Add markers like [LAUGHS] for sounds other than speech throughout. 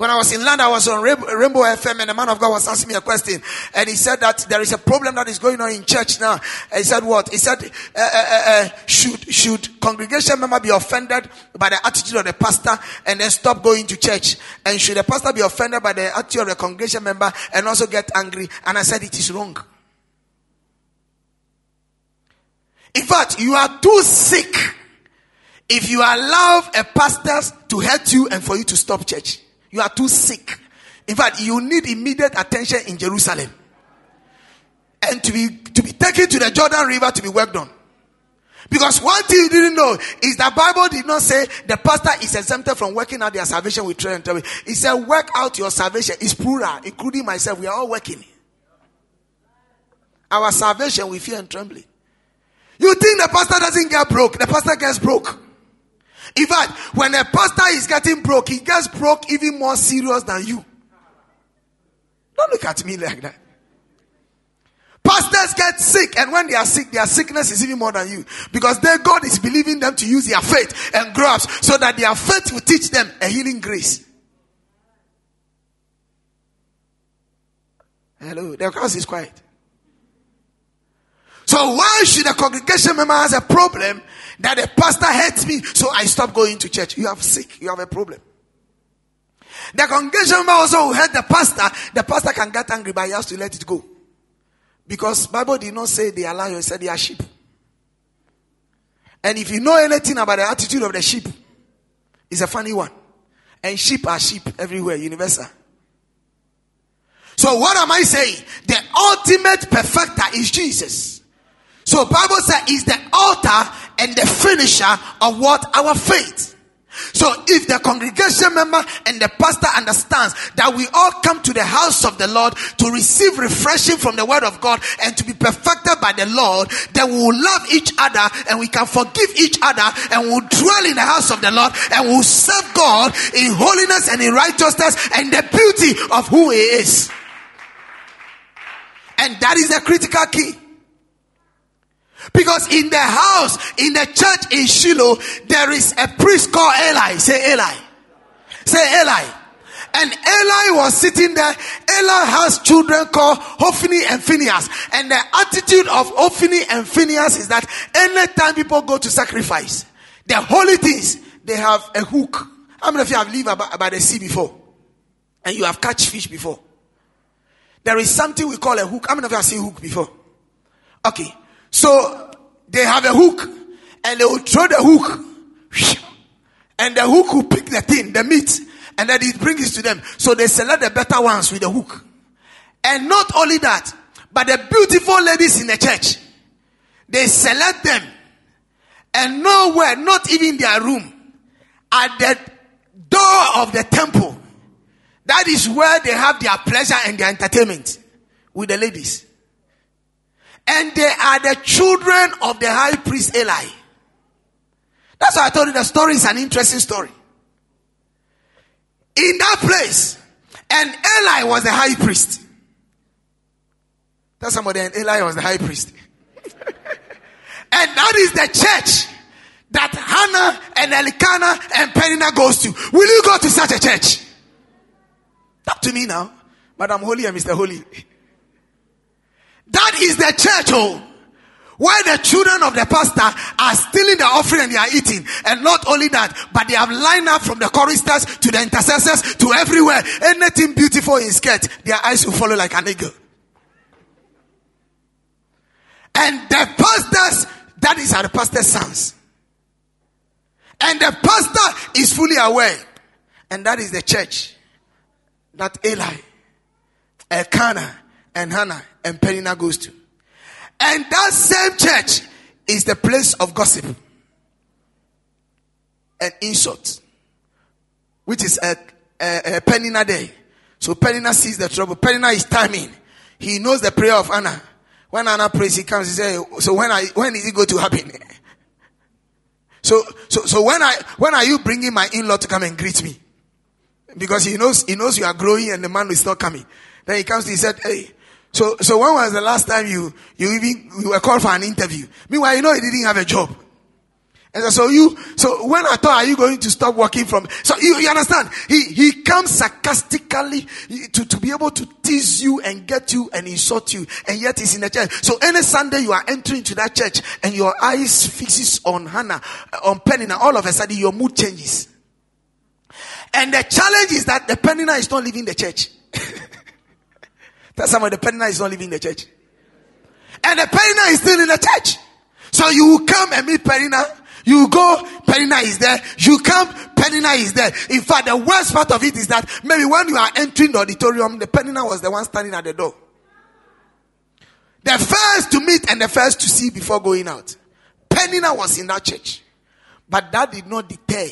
When I was in London, I was on Rainbow FM, and the man of God was asking me a question, and he said that there is a problem that is going on in church now. And he said, "What?" He said, uh, uh, uh, "Should should congregation member be offended by the attitude of the pastor and then stop going to church? And should the pastor be offended by the attitude of the congregation member and also get angry?" And I said, "It is wrong." In fact, you are too sick if you allow a pastor to hurt you and for you to stop church. You are too sick. In fact, you need immediate attention in Jerusalem. And to be to be taken to the Jordan River to be worked on. Because one thing you didn't know is that Bible did not say the pastor is exempted from working out their salvation with prayer and. It said work out your salvation. It's plural, including myself. We are all working. Our salvation with fear and trembling. You think the pastor doesn't get broke? The pastor gets broke. In fact, when a pastor is getting broke, he gets broke even more serious than you. Don't look at me like that. Pastors get sick, and when they are sick, their sickness is even more than you. Because their God is believing them to use their faith and grasp so that their faith will teach them a healing grace. Hello, the house is quiet. So why should a congregation member has a problem that the pastor hates me, so I stop going to church? You have sick, you have a problem. The congregation member also hate the pastor. The pastor can get angry, but he has to let it go. Because Bible did not say they are lions, it said they are sheep. And if you know anything about the attitude of the sheep, it's a funny one. And sheep are sheep everywhere, universal. So what am I saying? The ultimate perfecter is Jesus. So Bible says is the altar and the finisher of what our faith. So if the congregation member and the pastor understands that we all come to the house of the Lord to receive refreshing from the word of God and to be perfected by the Lord, then we will love each other and we can forgive each other and we'll dwell in the house of the Lord and we'll serve God in holiness and in righteousness and the beauty of who he is. And that is the critical key. Because in the house, in the church in Shiloh, there is a priest called Eli. Say Eli. Say Eli. And Eli was sitting there. Eli has children called Hophni and Phinehas. And the attitude of Hophni and Phinehas is that anytime people go to sacrifice, the holy things, they have a hook. How many of you have lived by, by the sea before? And you have catch fish before? There is something we call a hook. How many of you have seen hook before? Okay. So they have a hook and they will throw the hook and the hook will pick the thing, the meat, and then it brings it to them. So they select the better ones with the hook. And not only that, but the beautiful ladies in the church, they select them and nowhere, not even their room, at the door of the temple. That is where they have their pleasure and their entertainment with the ladies. And they are the children of the high priest Eli. That's why I told you the story is an interesting story. In that place, and Eli was the high priest. Tell somebody, and Eli was the high priest. [LAUGHS] and that is the church that Hannah and Elkanah and Peninnah goes to. Will you go to such a church? Talk to me now. Madam Holy and Mr. Holy. That is the church, oh. Why the children of the pastor are stealing the offering and they are eating. And not only that, but they have lined up from the choristers to the intercessors to everywhere. Anything beautiful in skirt, their eyes will follow like an eagle. And the pastors, that is our pastor's sons. And the pastor is fully aware. And that is the church. That Eli, Elkanah, and Hannah and Peninnah goes to. And that same church is the place of gossip and insult, which is uh, uh, uh, a, a, a Peninnah day. So Peninnah sees the trouble. Peninnah is timing. He knows the prayer of Anna. When Anna prays, he comes. He says, "So when I when is it going to happen?" [LAUGHS] So so so when I when are you bringing my in-law to come and greet me? Because he knows he knows you are growing and the man is not coming. Then he comes. He said, "Hey." So, so when was the last time you, you even, you were called for an interview? Meanwhile, you know he didn't have a job. And so you, so when I thought, are you going to stop working from, so you, you understand? He, he comes sarcastically to, to be able to tease you and get you and insult you. And yet he's in the church. So any Sunday you are entering to that church and your eyes fixes on Hannah, uh, on Peninnah, all of a sudden your mood changes. And the challenge is that the Peninnah is not leaving the church. That some of the Peninnah is not leaving the church. And the Peninnah is still in the church. So you come and meet Peninnah. You go, Peninnah is there. You come, Peninnah is there. In fact, the worst part of it is that maybe when you are entering the auditorium, the Peninnah was the one standing at the door. The first to meet and the first to see before going out. Peninnah was in that church. But that did not deter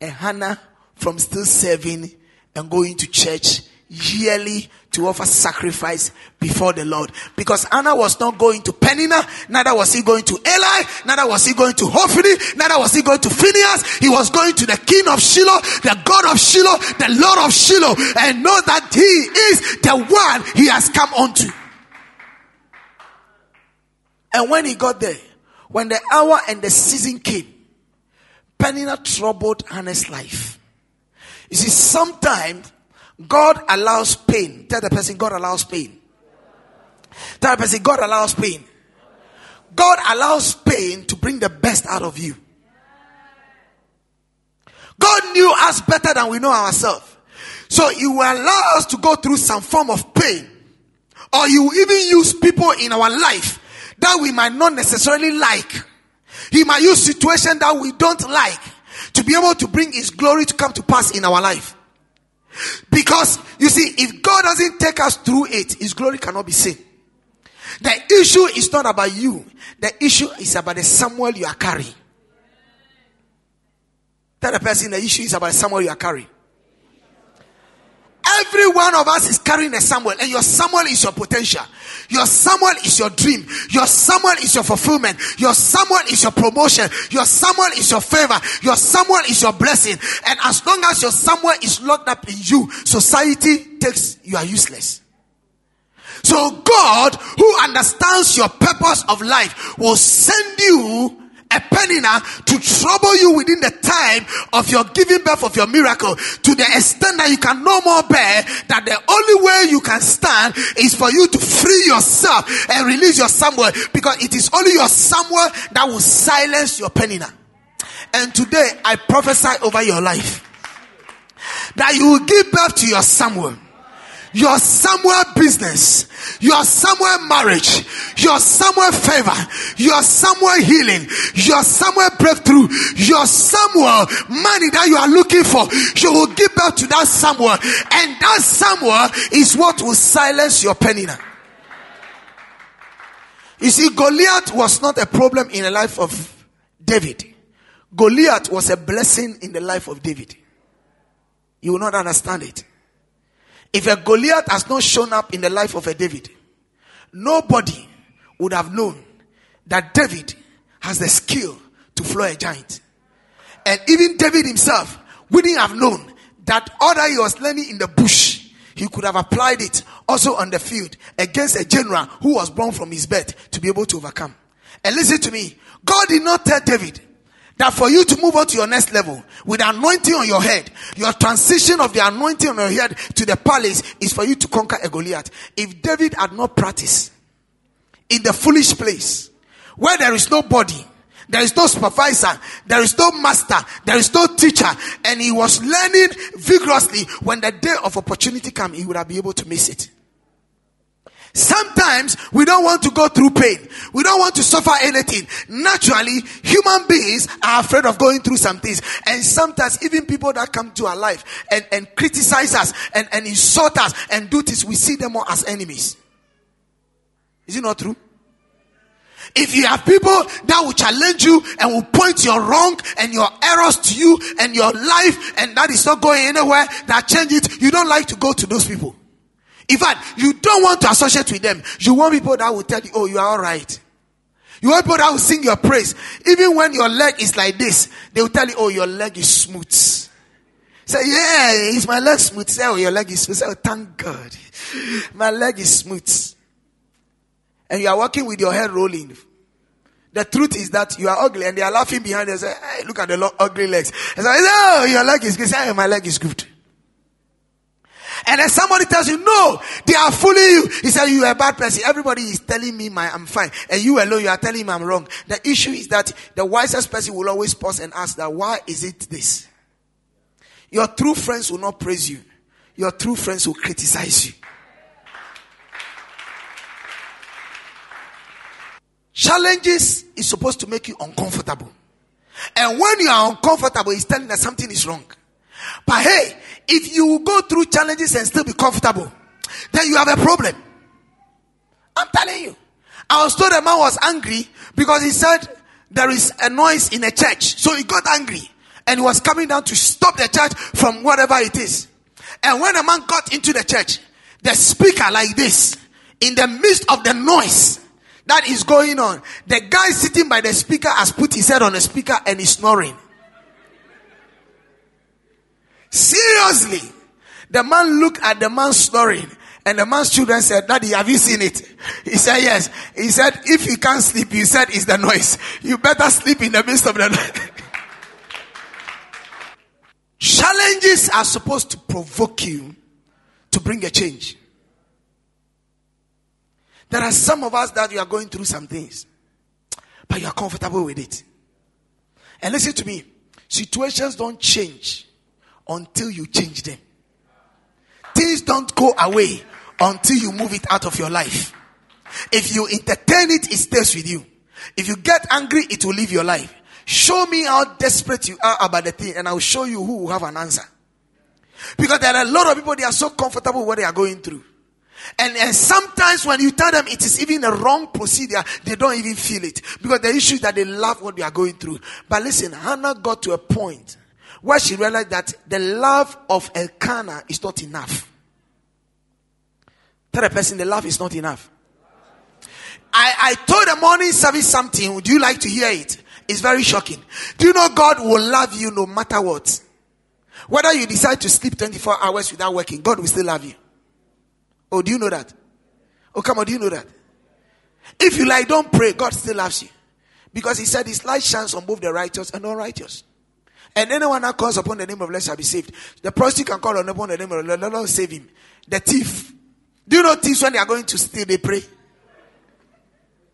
a Hannah from still serving and going to church yearly to offer sacrifice before the Lord. Because Anna was not going to Peninnah, neither was he going to Eli, neither was he going to Hophni, neither was he going to Phinehas. He was going to the king of Shiloh, the God of Shiloh, the Lord of Shiloh, and know that he is the one he has come unto. And when he got there, when the hour and the season came, Peninnah troubled Anna's life. You see, sometimes God allows pain. Tell the person, God allows pain. Tell the person, God allows pain. God allows pain to bring the best out of you. God knew us better than we know ourselves. So He will allow us to go through some form of pain. Or will even use people in our life that we might not necessarily like. He might use situations that we don't like to be able to bring His glory to come to pass in our life. Because you see, if God doesn't take us through it, His glory cannot be seen. The issue is not about you, the issue is about the Samuel you are carrying. Tell the person the issue is about the Samuel you are carrying. Every one of us is carrying a Samuel, and your Samuel is your potential. Your Samuel is your dream. Your Samuel is your fulfillment. Your Samuel is your promotion. Your Samuel is your favor. Your Samuel is your blessing. And as long as your Samuel is locked up in you, society takes you are useless. So God, who understands your purpose of life, will send you a Peninnah to trouble you within the time of your giving birth of your miracle to the extent that you can no more bear that the only way you can stand is for you to free yourself and release your Samuel because it is only your Samuel that will silence your Peninnah. And today I prophesy over your life that you will give birth to your Samuel your somewhere business, your somewhere marriage, your somewhere favor, your somewhere healing, your somewhere breakthrough, your somewhere money that you are looking for, you will give birth to that somewhere. and that somewhere is what will silence your Peninnah. You see, Goliath was not a problem in the life of David. Goliath was a blessing in the life of David. You will not understand it. If a Goliath has not shown up in the life of a David, nobody would have known that David has the skill to floor a giant. And even David himself wouldn't have known that that he was learning in the bush, he could have applied it also on the field against a general who was born from his bed to be able to overcome. And listen to me, God did not tell David that for you to move on to your next level with anointing on your head, your transition of the anointing on your head to the palace is for you to conquer a Goliath. If David had not practiced in the foolish place where there is nobody, there is no supervisor, there is no master, there is no teacher, and he was learning vigorously when the day of opportunity came, he would have been able to miss it. Sometimes we don't want to go through pain. We don't want to suffer anything. Naturally, human beings are afraid of going through some things. And sometimes even people that come to our life and, and criticize us and, and insult us and do this, we see them all as enemies. Is it not true? If you have people that will challenge you and will point your wrong and your errors to you and your life and that is not going anywhere, that change it, you don't like to go to those people. In fact, you don't want to associate with them. You want people that will tell you, oh, you are alright. You want people that will sing your praise. Even when your leg is like this, they will tell you, oh, your leg is smooth. Say, yeah, is my leg smooth? Say, oh, your leg is smooth. Say, oh, thank God. My leg is smooth. And you are walking with your head rolling. The truth is that you are ugly and they are laughing behind you. Say, hey, look at the ugly legs. And say, oh, your leg is good. Say, oh, my leg is good. And then somebody tells you, no, they are fooling you. He said, you are a bad person. Everybody is telling me my, I'm fine. And you alone, you are telling me I'm wrong. The issue is that the wisest person will always pause and ask that, why is it this? Your true friends will not praise you. Your true friends will criticize you. Challenges is supposed to make you uncomfortable. And when you are uncomfortable, it's telling that something is wrong. But hey, if you go through challenges and still be comfortable, then you have a problem. I'm telling you. I was told a man was angry because he said there is a noise in a church. So he got angry and was coming down to stop the church from whatever it is. And when a man got into the church, the speaker like this, in the midst of the noise that is going on, the guy sitting by the speaker has put his head on the speaker and is snoring. Seriously. The man looked at the man snoring and the man's children said, Daddy, have you seen it? He said, Yes. He said, If you can't sleep, you said it's the noise. You better sleep in the midst of the. [LAUGHS] Challenges are supposed to provoke you to bring a change. There are some of us that you are going through some things, but you are comfortable with it. And listen to me situations don't change until you change them. Things don't go away until you move it out of your life. If you entertain it, it stays with you. If you get angry, it will leave your life. Show me how desperate you are about the thing, and I'll show you who will have an answer. Because there are a lot of people, they are so comfortable with what they are going through. And, and sometimes when you tell them it is even a wrong procedure, they don't even feel it. Because the issue is that they love what they are going through. But listen, Hannah got to a point where she realized that the love of Elkanah is not enough. Tell a person the love is not enough. I, I told the morning service something. Would you like to hear it? It's very shocking. Do you know God will love you no matter what? Whether you decide to sleep 24 hours without working, God will still love you. Oh, do you know that? Oh, come on, do you know that? If you like, don't pray, God still loves you. Because He said His light shines on both the righteous and unrighteous. And anyone that calls upon the name of the Lord shall be saved. The prostitute can call upon the name of the Lord, the Lord will save him. The thief. Do you know thieves when they are going to steal, they pray?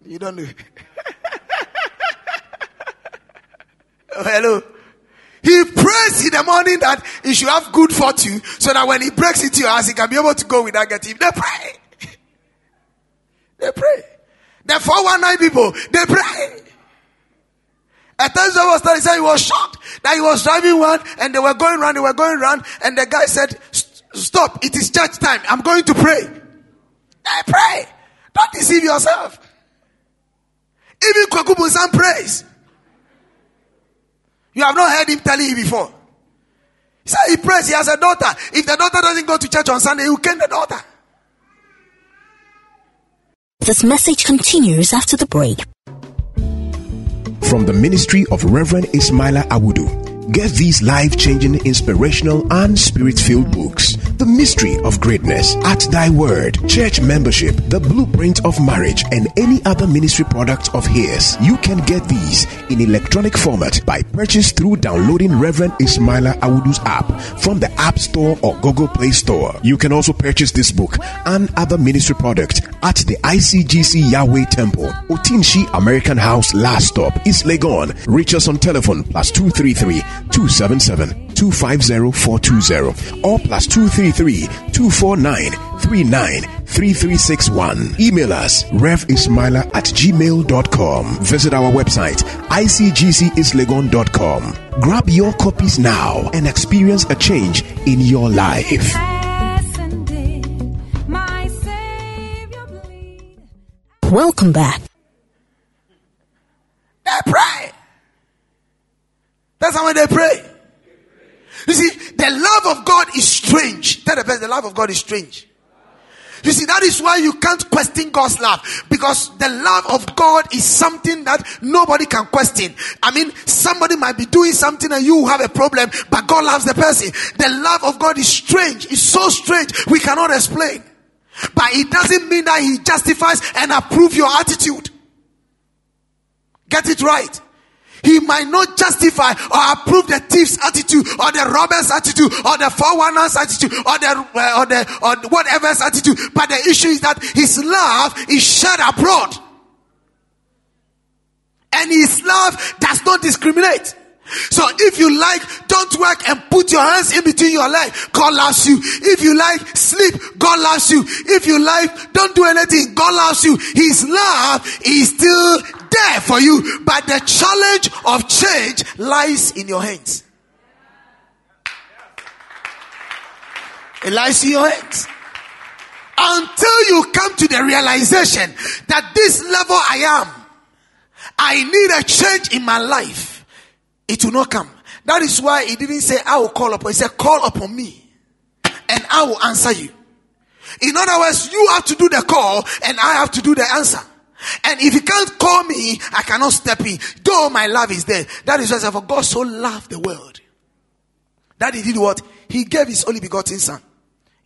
You don't know. [LAUGHS] oh, hello. He prays in the morning that he should have good fortune so that when he breaks into your house, he can be able to go without getting. They pray. they pray. The 419 people, they pray. At times I was telling, he he was shocked that he was driving one and they were going around, they were going around, and the guy said, Stop, it is church time. I'm going to pray. I pray. Don't deceive yourself. Even Kwaku prays. You have not heard him telling you before. He said he prays, he has a daughter. If the daughter doesn't go to church on Sunday, will kill the daughter. This message continues after the break from the ministry of Reverend Ismaila Awudu. Get these life changing, inspirational, and spirit filled books. The Mystery of Greatness, At Thy Word, Church Membership, The Blueprint of Marriage, and any other ministry product of his. You can get these in electronic format by purchase through downloading Reverend Ismaila Awudu's app from the App Store or Google Play Store. You can also purchase this book and other ministry product at the ICGC Yahweh Temple, Otinshi American House Last Stop, East Legon. Reach us on telephone plus 233 277 250 420 or plus 233 249 393361. Email us revismaila at gmail.com. Visit our website icgcislegon.com. Grab your copies now and experience a change in your life. Welcome back. They pray. That's how they pray. You see, the love of God is strange. Tell the person, the love of God is strange. You see, that is why you can't question God's love because the love of God is something that nobody can question. I mean, somebody might be doing something and you have a problem, but God loves the person. The love of God is strange. It's so strange. We cannot explain. But it doesn't mean that He justifies and approves your attitude. Get it right. He might not justify or approve the thief's attitude or the robber's attitude or the forewarner's attitude or the, uh, or the or whatever's attitude. But the issue is that his love is shed abroad. And his love does not discriminate. So if you like, don't work and put your hands in between your legs. God loves you. If you like, sleep. God loves you. If you like, don't do anything. God loves you. His love is still there for you. But the challenge of change lies in your hands. It lies in your hands. Until you come to the realization that this level I am, I need a change in my life. It will not come. That is why he didn't say, I will call upon. He said, call upon me and I will answer you. In other words, you have to do the call and I have to do the answer. And if you can't call me, I cannot step in. Though my love is there. That is why for God so loved the world. That he did what? He gave his only begotten son.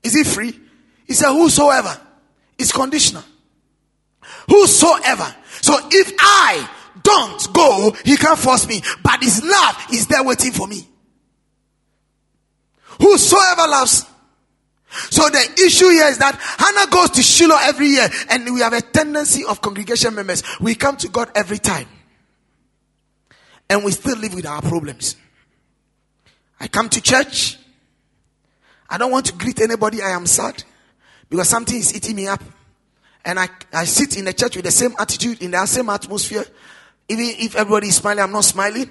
Is he free? He said, whosoever. It's conditional. Whosoever. So if I don't go, he can't force me. But his love is there waiting for me. Whosoever loves. So the issue here is that Hannah goes to Shiloh every year, and we have a tendency of congregation members. We come to God every time, and we still live with our problems. I come to church. I don't want to greet anybody. I am sad because something is eating me up. And I, I sit in the church with the same attitude, in the same atmosphere. Even if everybody is smiling, I'm not smiling.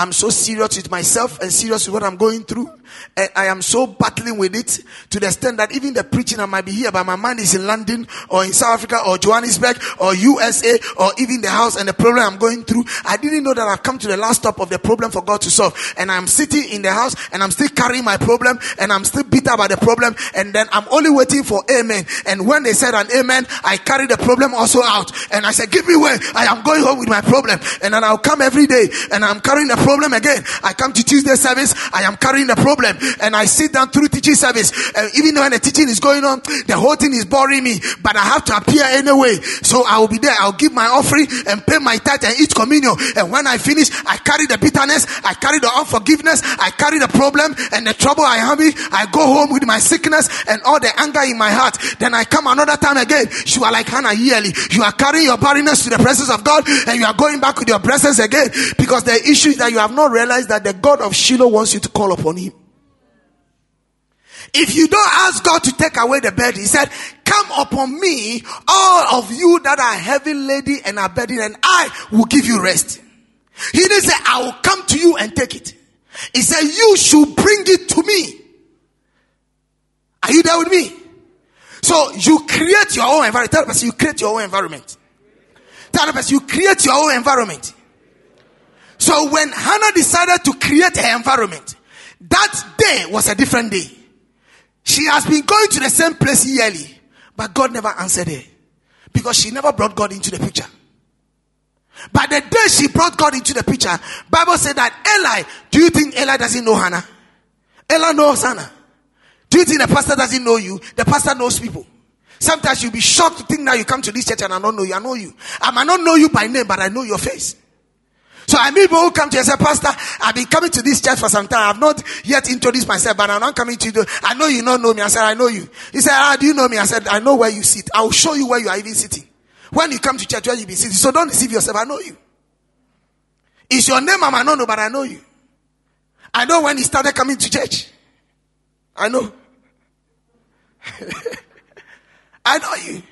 I'm so serious with myself and serious with what I'm going through. And I am so battling with it to the extent that even the preaching I might be here, but my mind is in London or in South Africa or Johannesburg or USA or even the house and the problem I'm going through. I didn't know that I've come to the last stop of the problem for God to solve. And I'm sitting in the house and I'm still carrying my problem and I'm still bitter about the problem. And then I'm only waiting for amen. And when they said an amen, I carry the problem also out. And I said, give me way. I am going home with my problem. And then I'll come every day and I'm carrying the again. I come to Tuesday service, I am carrying the problem, and I sit down through teaching service. And even when the teaching is going on, the whole thing is boring me, but I have to appear anyway. So I will be there. I'll give my offering and pay my tithe and eat communion. And when I finish, I carry the bitterness, I carry the unforgiveness, I carry the problem and the trouble I have. I go home with my sickness and all the anger in my heart. Then I come another time again. You are like Hannah yearly. You are carrying your barrenness to the presence of God and you are going back with your presence again because the issue is that you have not realized that the God of Shiloh wants you to call upon him. If you don't ask God to take away the burden, he said, come upon me, all of you that are heavy laden and are burdened, and I will give you rest. He didn't say, I will come to you and take it. He said, you should bring it to me. Are you there with me? So you create your own environment. Tell the person you create your own environment. Tell the person you create your own environment. So when Hannah decided to create her environment, that day was a different day. She has been going to the same place yearly, but God never answered her because she never brought God into the picture. But the day she brought God into the picture, Bible said that Eli, do you think Eli doesn't know Hannah? Eli knows Hannah. Do you think the pastor doesn't know you? The pastor knows people. Sometimes you'll be shocked to think that you come to this church and I don't know you. I know you. I might not know you by name, but I know your face. So I mean, people who come to you and say, Pastor, I've been coming to this church for some time. I've not yet introduced myself, but I'm not coming to you. I know you don't know me. I said, I know you. He said, Ah, do you know me? I said, I know where you sit. I'll show you where you are even sitting. When you come to church, where you be sitting. So don't deceive yourself. I know you. It's your name I might not know, but I know you. I know when he started coming to church. I know. [LAUGHS] I know you.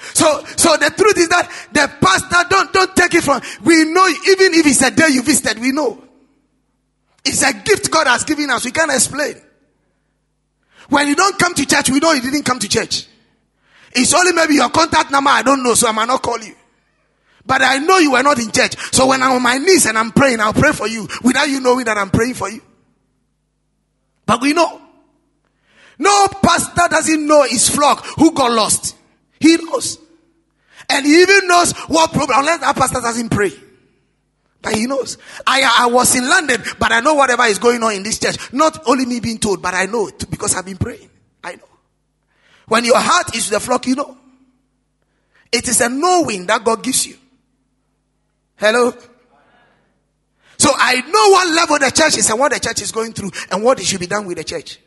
So, so the truth is that the pastor don't don't take it from. We know even if it's a day you visited, we know. It's a gift God has given us. We can't explain. When you don't come to church, we know you didn't come to church. It's only maybe your contact number I don't know, so I might not call you. But I know you were not in church. So when I'm on my knees and I'm praying, I'll pray for you without you knowing that I'm praying for you. But we know. No pastor doesn't know his flock who got lost. He knows. And he even knows what problem, unless that pastor doesn't pray. But he knows. I, I was in London, but I know whatever is going on in this church. Not only me being told, but I know it because I've been praying. I know. When your heart is the flock, you know. It is a knowing that God gives you. Hello? So I know what level the church is and what the church is going through and what it should be done with the church.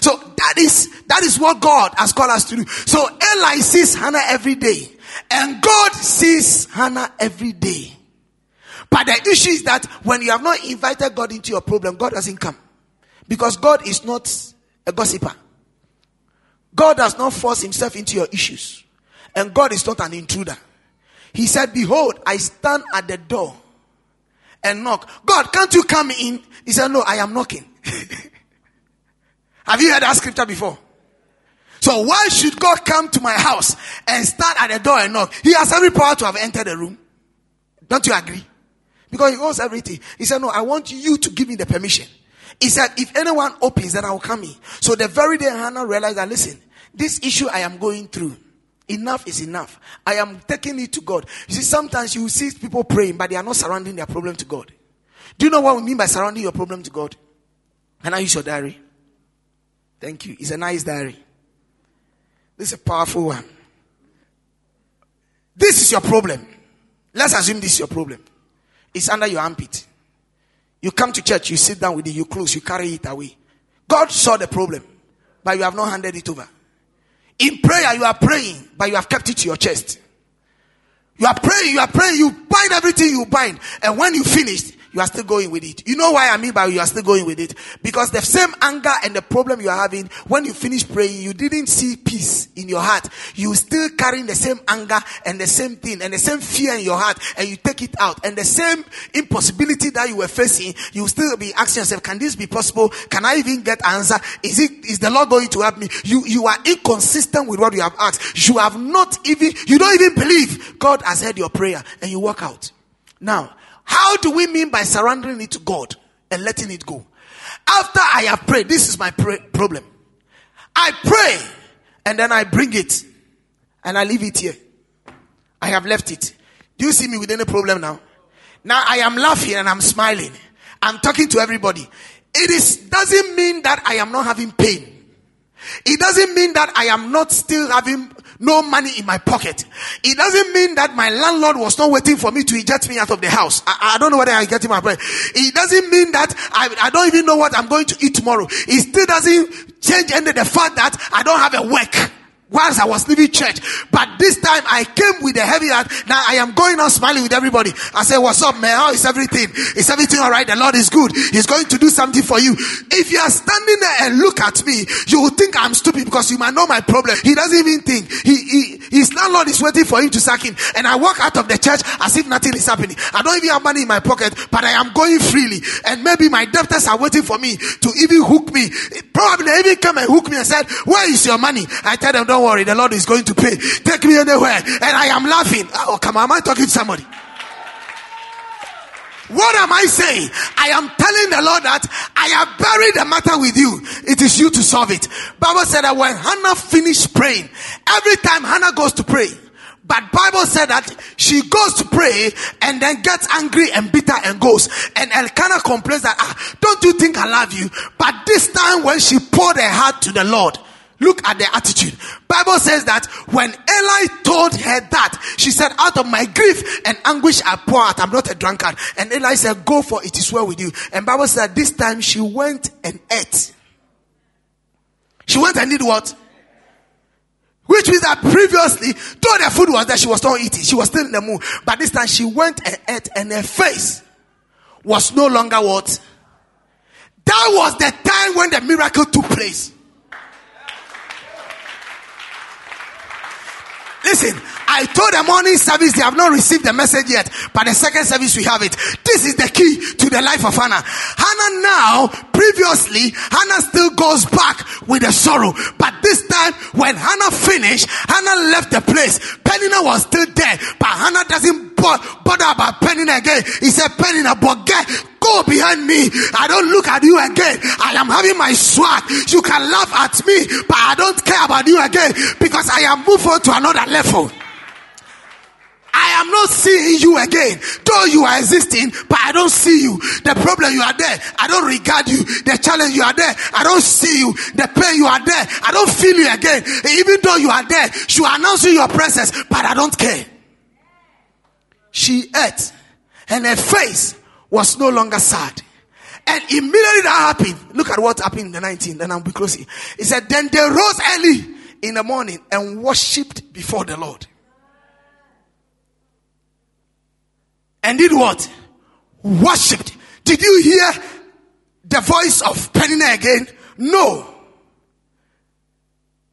So that is that is what God has called us to do. So Eli sees Hannah every day, and God sees Hannah every day. But the issue is that when you have not invited God into your problem, God doesn't come. Because God is not a gossiper. God does not force himself into your issues. And God is not an intruder. He said, Behold, I stand at the door and knock. God, can't you come in? He said, No, I am knocking. [LAUGHS] Have you heard that scripture before? So why should God come to my house and stand at the door and knock? He has every power to have entered the room. Don't you agree? Because he owns everything. He said, No, I want you to give me the permission. He said, If anyone opens, then I will come in. So the very day Hannah realized that, listen, this issue I am going through, enough is enough. I am taking it to God. You see, sometimes you see people praying, but they are not surrounding their problem to God. Do you know what we mean by surrounding your problem to God? Can I use your diary? Thank you. It's a nice diary. This is a powerful one. This is your problem. Let's assume this is your problem. It's under your armpit. You come to church, you sit down with it, you close, you carry it away. God saw the problem, but you have not handed it over. In prayer, you are praying, but you have kept it to your chest. You are praying, you are praying, you bind everything you bind, and when you finish, you are still going with it. You know why I mean by you are still going with it? Because the same anger and the problem you are having, when you finish praying, you didn't see peace in your heart. You still carrying the same anger and the same thing and the same fear in your heart and you take it out. And the same impossibility that you were facing, you still be asking yourself, can this be possible? Can I even get answer? Is it, is the Lord going to help me? You, you are inconsistent with what you have asked. You have not even, you don't even believe God has heard your prayer and you walk out. Now, how do we mean by surrendering it to God and letting it go? After I have prayed, this is my pray- problem. I pray and then I bring it and I leave it here. I have left it. Do you see me with any problem now? Now I am laughing and I'm smiling. I'm talking to everybody. It is doesn't mean that I am not having pain. It doesn't mean that I am not still having no money in my pocket. It doesn't mean that my landlord was not waiting for me to eject me out of the house. I, I don't know whether I get my brain. It doesn't mean that I, I don't even know what I'm going to eat tomorrow. It still doesn't change any the fact that I don't have a work whilst I was leaving church. But this time I came with a heavy heart. Now I am going on smiling with everybody. I say, what's up, man? How is everything? Is everything all right? The Lord is good. He's going to do something for you. If you are standing there and look at me, you will think I'm stupid because you might know my problem. He doesn't even think. He, he, his landlord is waiting for him to sack him. And I walk out of the church as if nothing is happening. I don't even have money in my pocket, but I am going freely. And maybe my debtors are waiting for me to even hook me. Probably they even come and hook me and said, where is your money? I tell them, don't don't worry, the Lord is going to pay. Take me anywhere. And I am laughing. Oh, come on, am I talking to somebody? What am I saying? I am telling the Lord that I have buried the matter with you. It is you to solve it. Bible said that when Hannah finished praying, every time Hannah goes to pray, but Bible said that she goes to pray and then gets angry and bitter and goes. And Elkanah complains that, ah, don't you think I love you? But this time when she poured her heart to the Lord, Look at the attitude. Bible says that when Eli told her that, she said, out of my grief and anguish I pour out. I'm not a drunkard. And Eli said, go for it is well with you. And Bible said this time she went and ate. She went and did what? Which means that previously, though the food was there, she was not eating. She was still in the mood. But this time she went and ate and her face was no longer what? That was the time when the miracle took place. Listen, I told the morning service they have not received the message yet, but the second service we have it. This is the key to the life of Hannah. Hannah now, previously, Hannah still goes back with the sorrow, but this time, when Hannah finished, Hannah left the place. Peninnah was still there, but Hannah doesn't bother about Peninnah again. He said, penning but get, go behind me. I don't look at you again. I am having my swag. You can laugh at me, but I don't care about you again because I am on to another level. I am not seeing you again. Though you are existing, but I don't see you. The problem you are there, I don't regard you. The challenge you are there, I don't see you. The pain you are there, I don't feel you again. Even though you are there, she announcing your presence, but I don't care. She ate, and her face was no longer sad. And immediately that happened. Look at what happened in the 19th, then I'll be closing. He said, Then they rose early in the morning and worshipped before the Lord. and did what? Worshipped. Did you hear the voice of Peninnah again? No.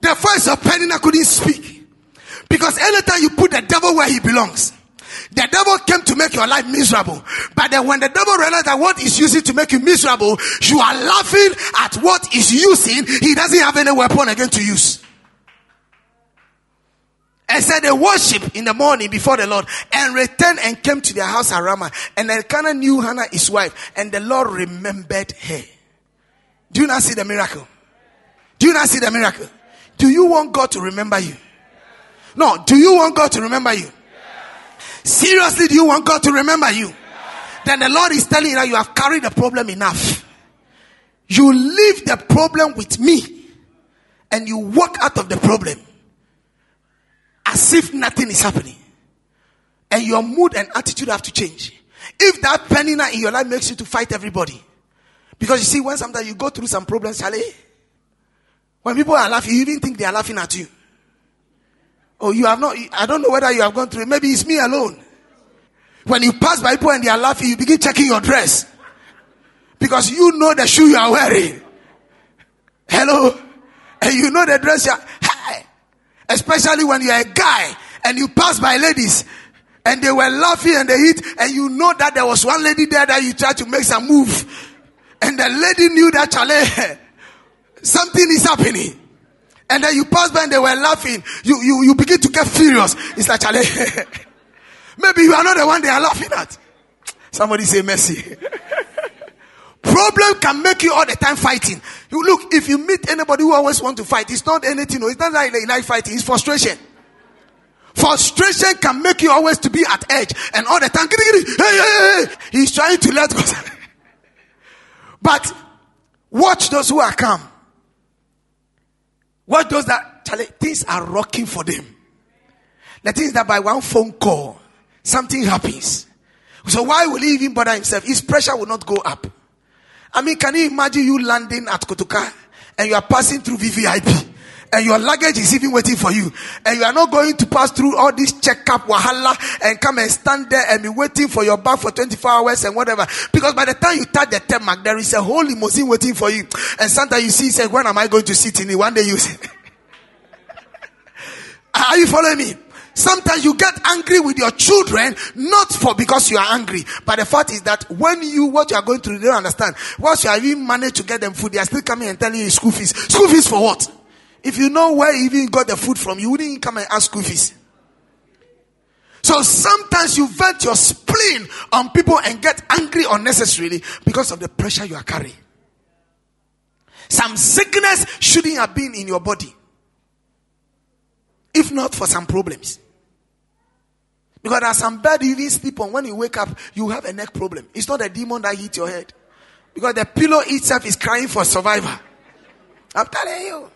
The voice of Peninnah couldn't speak. Because anytime you put the devil where he belongs, the devil came to make your life miserable. But then when the devil realized that what is using to make you miserable, you are laughing at what is using, he doesn't have any weapon again to use and said they worship in the morning before the Lord and returned and came to their house at Ramah. And Elkanah knew Hannah his wife and the Lord remembered her. Do you not see the miracle? Do you not see the miracle? Do you want God to remember you? No. Do you want God to remember you? Seriously, do you want God to remember you? Then the Lord is telling you that you have carried the problem enough. You leave the problem with me and you walk out of the problem as if nothing is happening. And your mood and attitude have to change. If that Peninnah in your life makes you to fight everybody, because you see, when sometimes you go through some problems, Charlie, when people are laughing, you even think they are laughing at you. Oh, you have not, I don't know whether you have gone through it. Maybe it's me alone. When you pass by people and they are laughing, you begin checking your dress. Because you know the shoe you are wearing. Hello? And you know the dress you are, Especially when you're a guy and you pass by ladies and they were laughing and they hit and you know that there was one lady there that you tried to make some move and the lady knew that Charlie, [LAUGHS] something is happening. And then you pass by and they were laughing. You, you, you begin to get furious. It's like, Charlie, [LAUGHS] maybe you are not the one they are laughing at. Somebody say mercy. [LAUGHS] Problem can make you all the time fighting. You look, if you meet anybody who always want to fight, it's not anything. It's not like, like fighting. It's frustration. Frustration can make you always to be at edge and all the time. Hey, hey, hey. He's trying to let go. [LAUGHS] but watch those who are calm. Watch those that things are rocking for them. The thing is that by one phone call, something happens. So why will he even bother himself? His pressure will not go up. I mean, can you imagine you landing at Kotoka and you are passing through VVIP? And your luggage is even waiting for you. And you are not going to pass through all this checkup wahala and come and stand there and be waiting for your bag for 24 hours and whatever. Because by the time you touch the tarmac, there is a whole limousine waiting for you. And sometimes you see, say, when am I going to sit in it? One day you say, [LAUGHS] are you following me? Sometimes you get angry with your children, not for because you are angry, but the fact is that when you, what you are going through, they don't understand. Once you have even managed to get them food, they are still coming and telling you school fees. School fees for what? If you know where you even got the food from, you wouldn't come and ask school. So sometimes you vent your spleen on people and get angry unnecessarily because of the pressure you are carrying. Some sickness shouldn't have been in your body. If not for some problems. Because there's some bed you even sleep on. When you wake up, you have a neck problem. It's not a demon that hit your head. Because the pillow itself is crying for survival. I'm telling you.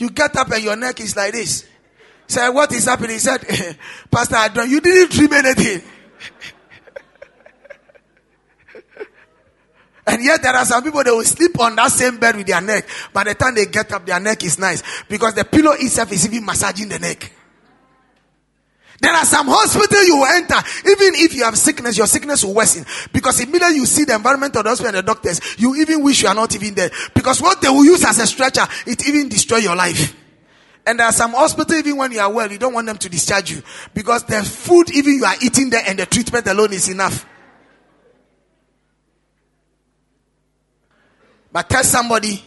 You get up and your neck is like this. Say, what is happening? He said, [LAUGHS] Pastor Adron, you didn't dream anything. [LAUGHS] and yet there are some people that will sleep on that same bed with their neck. By the time they get up, their neck is nice. Because the pillow itself is even massaging the neck. There are some hospital you will enter, even if you have sickness, your sickness will worsen. Because immediately you see the environment of the hospital and the doctors, you even wish you are not even there. Because what they will use as a stretcher, it even destroy your life. And there are some hospital, even when you are well, you don't want them to discharge you. Because the food even you are eating there and the treatment alone is enough. But tell somebody,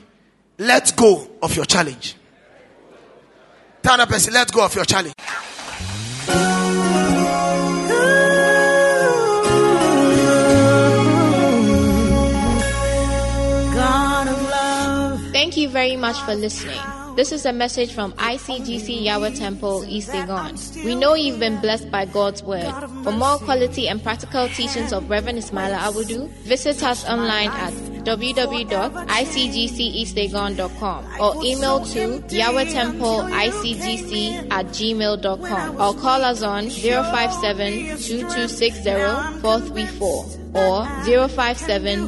let go of your challenge. Tell a person, let go of your challenge. Very much for listening. This is a message from ICGC Yahweh Temple, East Legon. We know you've been blessed by God's Word. For more quality and practical teachings of Reverend Ismaila Abudu, visit us online at www.icgceastlegon.com or email to yahwehtemple.icgc at gmail.com or call us on 057 2260 434 or 057